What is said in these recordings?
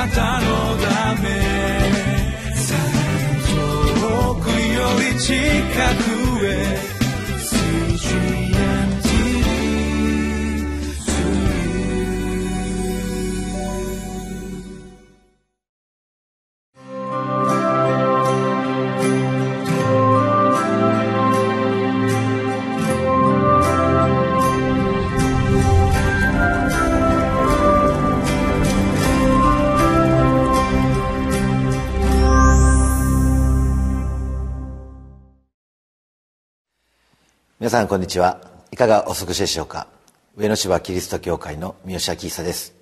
なたのため。遠くより近く。皆さんこんにちは。いかがお過ごしでしょうか。上野芝キリスト教会の三好明久です。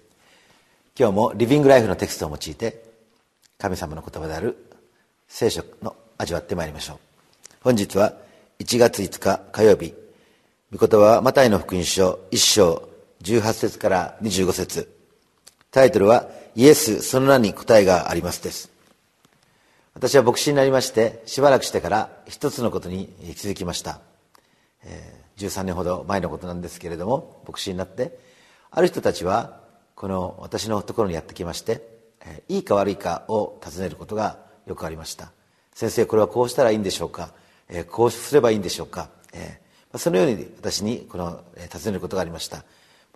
今日もリビングライフのテキストを用いて神様の言葉である聖書の味わってまいりましょう。本日は1月5日火曜日御言葉はマタイの福音書1章18節から25節。タイトルはイエスその名に答えがありますです。私は牧師になりましてしばらくしてから一つのことに気づきました。えー、13年ほど前のことなんですけれども牧師になってある人たちはこの私のところにやってきまして、えー、いいか悪いかを尋ねることがよくありました。先生これはこうしたらいいんでしょうか、えー、こうすればいいんでしょうか、えー、そのように私にこの、えー、尋ねることがありました。も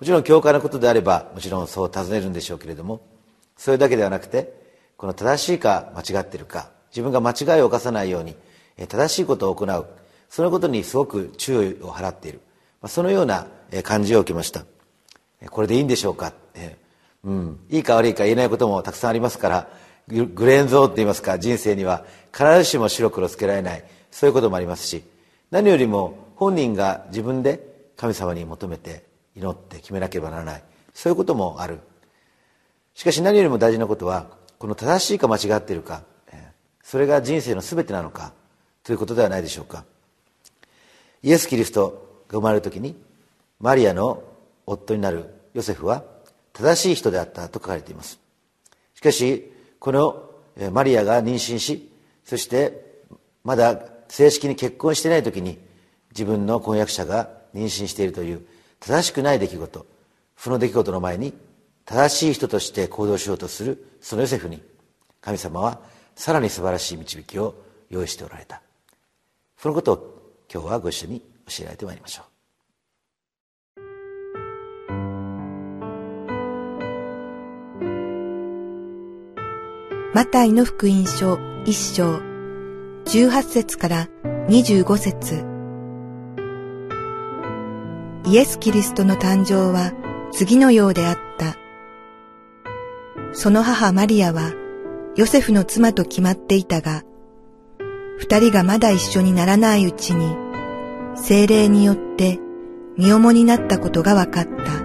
ちろん教会のことであればもちろんそう尋ねるんでしょうけれどもそれだけではなくてこの正しいか間違っているか自分が間違いを犯さないように正しいことを行うそのことにすごく注意を払っている、そのような感じを受けました。これでいいんでしょうか、えー、うん、いいか悪いか言えないこともたくさんありますからグレーンゾーンって言いますか？人生には必ずしも白黒つけられない。そういうこともありますし。何よりも本人が自分で神様に求めて祈って決めなければならない。そういうこともある。しかし何よりも大事なことはこの正しいか間違っているかそれが人生の全てなのかということではないでしょうか。イエス・キリストが生まれる時にマリアの夫になるヨセフは正しい人であったと書かれています。しかしこのマリアが妊娠しそしてまだ正式に結婚していない時に自分の婚約者が妊娠しているという正しくない出来事負の出来事の前に正しい人として行動しようとするそのヨセフに神様はさらに素晴らしい導きを用意しておられた。そのことを今日はご一緒に教えられてまいりましょうマタイの福音書一章18節から25節イエス・キリストの誕生は次のようであった。その母マリアはヨセフの妻と決まっていたが、二人がまだ一緒にならないうちに、精霊によって身重になったことが分かった。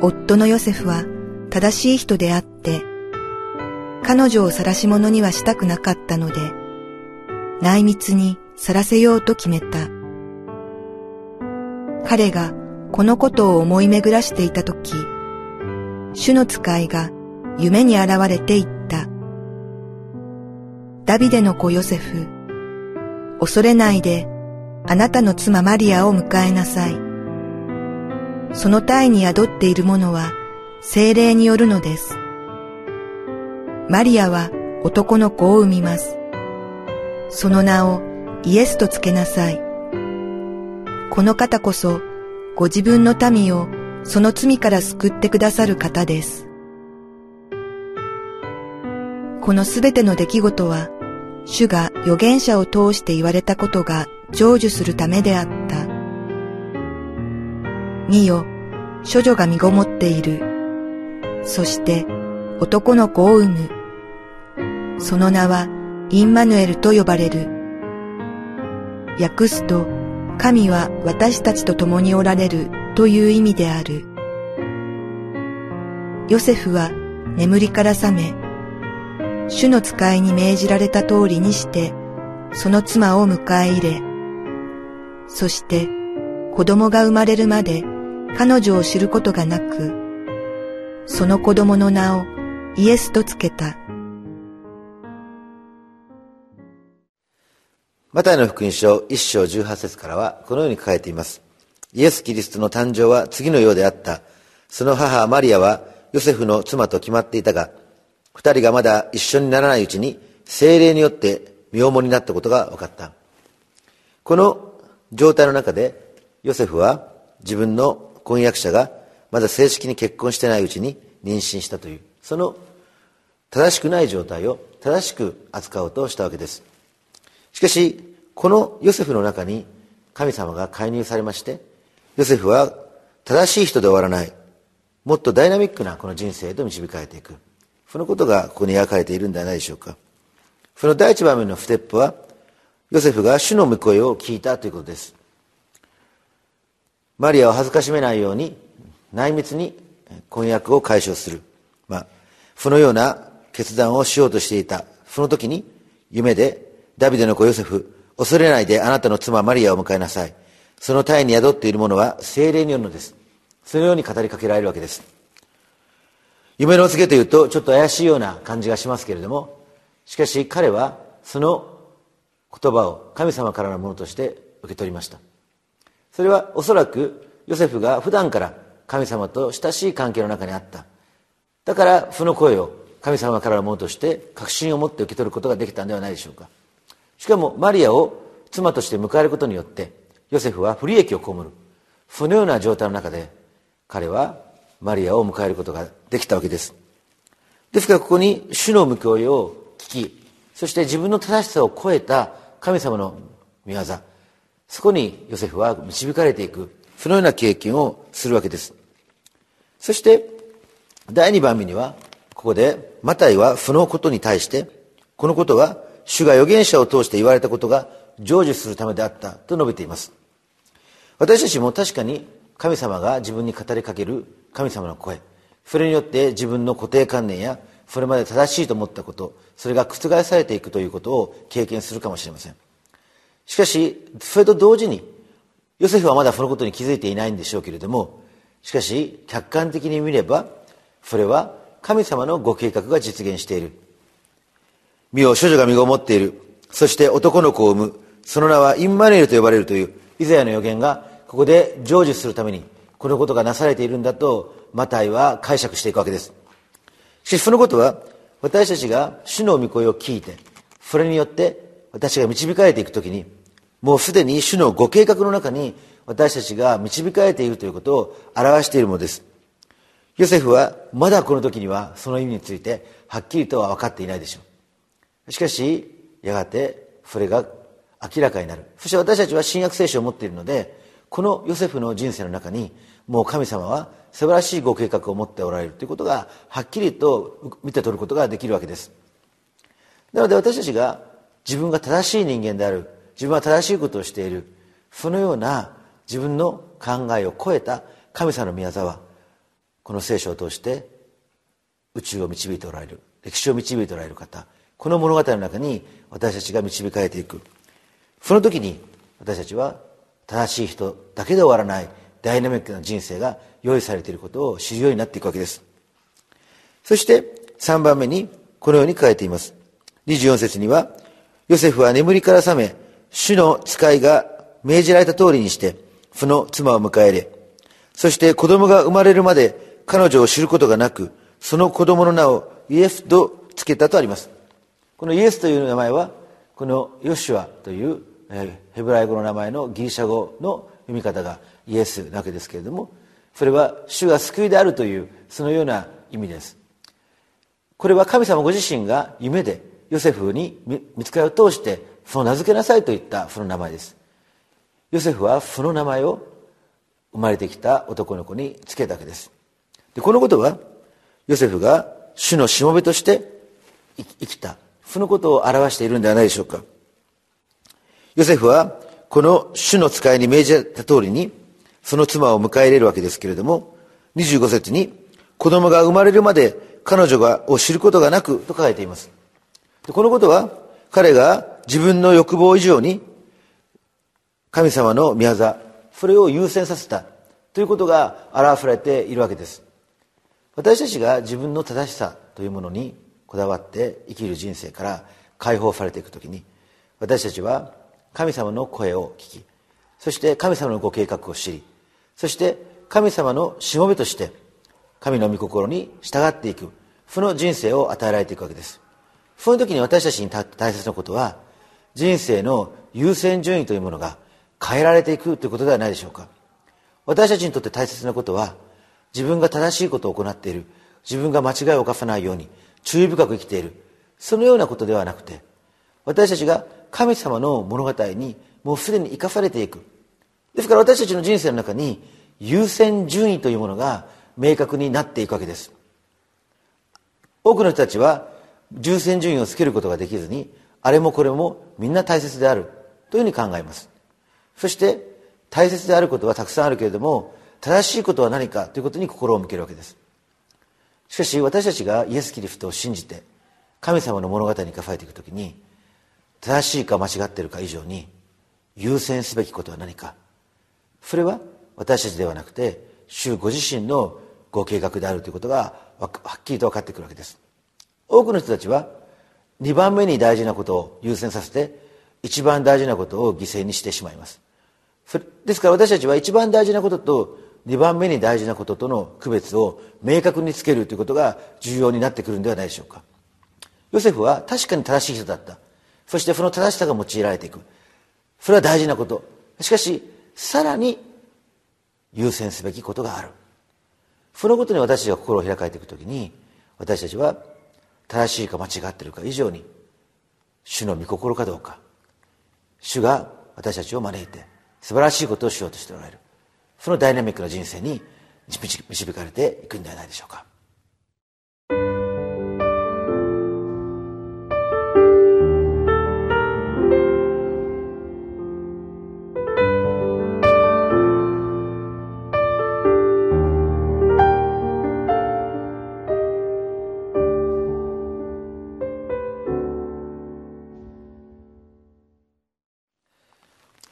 夫のヨセフは正しい人であって、彼女を晒し者にはしたくなかったので、内密にさらせようと決めた。彼がこのことを思い巡らしていたとき、主の使いが夢に現れて言った。ダビデの子ヨセフ、恐れないで、あなたの妻マリアを迎えなさい。その体に宿っているものは精霊によるのです。マリアは男の子を産みます。その名をイエスとつけなさい。この方こそご自分の民をその罪から救ってくださる方です。このすべての出来事は主が預言者を通して言われたことが成就するためであった。見よ、処女が身ごもっている。そして男の子を産む。その名はインマヌエルと呼ばれる。訳すと、神は私たちと共におられるという意味である。ヨセフは眠りから覚め、主の使いに命じられた通りにして、その妻を迎え入れ、そして子供が生まれるまで彼女を知ることがなく、その子供の名をイエスとつけた。マタイの福音書一章十八節からはこのように書かれています。イエス・キリストの誕生は次のようであった。その母マリアはヨセフの妻と決まっていたが、二人がまだ一緒にならないうちに精霊によって身重になったことが分かった。この状態の中で、ヨセフは自分の婚約者がまだ正式に結婚してないうちに妊娠したという、その正しくない状態を正しく扱おうとしたわけです。しかし、このヨセフの中に神様が介入されまして、ヨセフは正しい人で終わらない、もっとダイナミックなこの人生へと導かれていく。そのことがここに描かれているんではないでしょうか。その第一番目のステップは、ヨセフが主の御声を聞いたということです。マリアを恥ずかしめないように、内密に婚約を解消する。まあ、そのような決断をしようとしていた。その時に、夢で、ダビデの子ヨセフ、恐れないであなたの妻マリアを迎えなさい。その体に宿っているものは精霊によるのです。そのように語りかけられるわけです。夢の告げというとちょっと怪しいような感じがしますけれども、しかし彼はその言葉を神様からのものとして受け取りました。それはおそらくヨセフが普段から神様と親しい関係の中にあった。だからその声を神様からのものとして確信を持って受け取ることができたんではないでしょうか。しかもマリアを妻として迎えることによってヨセフは不利益を被るそのような状態の中で彼はマリアを迎えることができたわけですですからここに主の向こいを聞きそして自分の正しさを超えた神様の御業そこにヨセフは導かれていくそのような経験をするわけですそして第2番目にはここでマタイはそのことに対してこのことは主が預言者を通して言われたことが成就するためであったと述べています。私たちも確かに神様が自分に語りかける神様の声、それによって自分の固定観念やそれまで正しいと思ったこと、それが覆されていくということを経験するかもしれません。しかし、それと同時に、ヨセフはまだそのことに気づいていないんでしょうけれども、しかし、客観的に見れば、それは神様のご計画が実現している。身を処女が身ごもっている。そして男の子を産む。その名はインマネールと呼ばれるというイザヤの予言がここで成就するためにこのことがなされているんだとマタイは解釈していくわけです。しかしそのことは私たちが主の御声を聞いてそれによって私が導かれていくときにもうすでに主のご計画の中に私たちが導かれているということを表しているものです。ヨセフはまだこの時にはその意味についてはっきりとは分かっていないでしょう。しかしやがてそれが明らかになるそして私たちは新約聖書を持っているのでこのヨセフの人生の中にもう神様は素晴らしいご計画を持っておられるということがはっきりと見て取ることができるわけです。なので私たちが自分が正しい人間である自分は正しいことをしているそのような自分の考えを超えた神様の御業はこの聖書を通して宇宙を導いておられる歴史を導いておられる方この物語の中に私たちが導かれていく。その時に私たちは正しい人だけで終わらないダイナミックな人生が用意されていることを知るようになっていくわけです。そして3番目にこのように書いています。24節にはヨセフは眠りから覚め主の使いが命じられた通りにしてその妻を迎え入れそして子供が生まれるまで彼女を知ることがなくその子供の名をイエスと付けたとあります。このイエスという名前はこのヨシュアというヘブライ語の名前のギリシャ語の読み方がイエスなわけですけれどもそれは主が救いであるというそのような意味です。これは神様ご自身が夢でヨセフに見つかりを通してその名付けなさいと言ったその名前です。ヨセフはその名前を生まれてきた男の子につけたわけです。でこのことはヨセフが主のしもべとして生きた。そのことを表しているんではないでしょうか。ヨセフは、この主の使いに命じた通りに、その妻を迎え入れるわけですけれども、25節に、子供が生まれるまで彼女がを知ることがなくと書いています。このことは、彼が自分の欲望以上に、神様の御業、それを優先させたということが表されているわけです。私たちが自分の正しさというものにこだわって生きる人生から解放されていく時に私たちは神様の声を聞きそして神様のご計画を知りそして神様のしもべとして神の御心に従っていく負の人生を与えられていくわけです。その時に私たちに大切なことは人生の優先順位というものが変えられていくということではないでしょうか。私たちにとって大切なことは自分が正しいことを行っている自分が間違いを犯さないように注意深く生きているそのようなことではなくて私たちが神様の物語にもうすでに生かされていく。ですから私たちの人生の中に優先順位というものが明確になっていくわけです。多くの人たちは優先順位をつけることができずにあれもこれもみんな大切であるというふうに考えます。そして大切であることはたくさんあるけれども正しいことは何かということに心を向けるわけです。しかし私たちがイエス・キリストを信じて神様の物語に生かれていくときに正しいか間違っているか以上に優先すべきことは何か。それは私たちではなくて主ご自身のご計画であるということがはっきりと分かってくるわけです。多くの人たちは2番目に大事なことを優先させて一番大事なことを犠牲にしてしまいます。ですから私たちは一番大事なことと2番目に大事なこととの区別を明確につけるということが重要になってくるんではないでしょうか。ヨセフは確かに正しい人だった。そしてその正しさが用いられていく。それは大事なこと。しかしさらに優先すべきことがある。そのことに私たちが心を開かれていくときに私たちは正しいか間違っているか以上に主の御心かどうか主が私たちを招いて素晴らしいことをしようとしておられる。そのダイナミックな人生に導かれていくんではないでしょうか。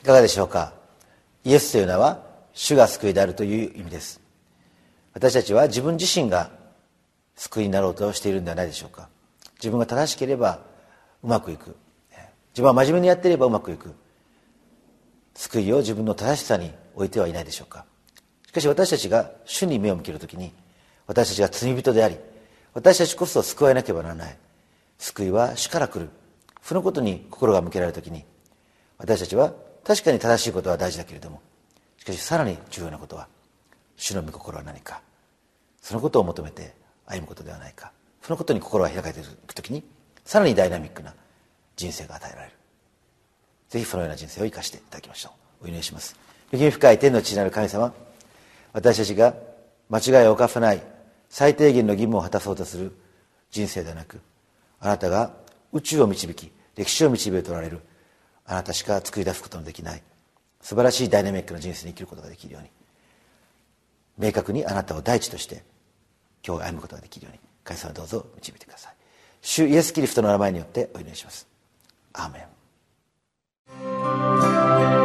いかがでしょうか？イエスという名は主が救いであるという意味です。私たちは自分自身が救いになろうとしているんではないでしょうか？自分が正しければうまくいく。自分は真面目にやっていればうまくいく。救いを自分の正しさに置いてはいないでしょうか？しかし私たちが主に目を向けるときに私たちが罪人であり私たちこそ救われなければならない。救いは主から来る。そのことに心が向けられるときに私たちは確かに正しいことは大事だけれどもしかしさらに重要なことは主の御心は何かそのことを求めて歩むことではないかそのことに心が開かれていく時にさらにダイナミックな人生が与えられる。ぜひそのような人生を生かしていただきましょう。お祈りします。恵み深い天の父なる神様私たちが間違いを犯さない最低限の義務を果たそうとする人生ではなくあなたが宇宙を導き歴史を導いておられるあなたしか作り出すことのできない。素晴らしいダイナミックな人生に生きることができるように。明確にあなたを第一として今日歩むことができるように。神様どうぞ導いてください。主イエス・キリストの名前によってお祈りします。アーメン。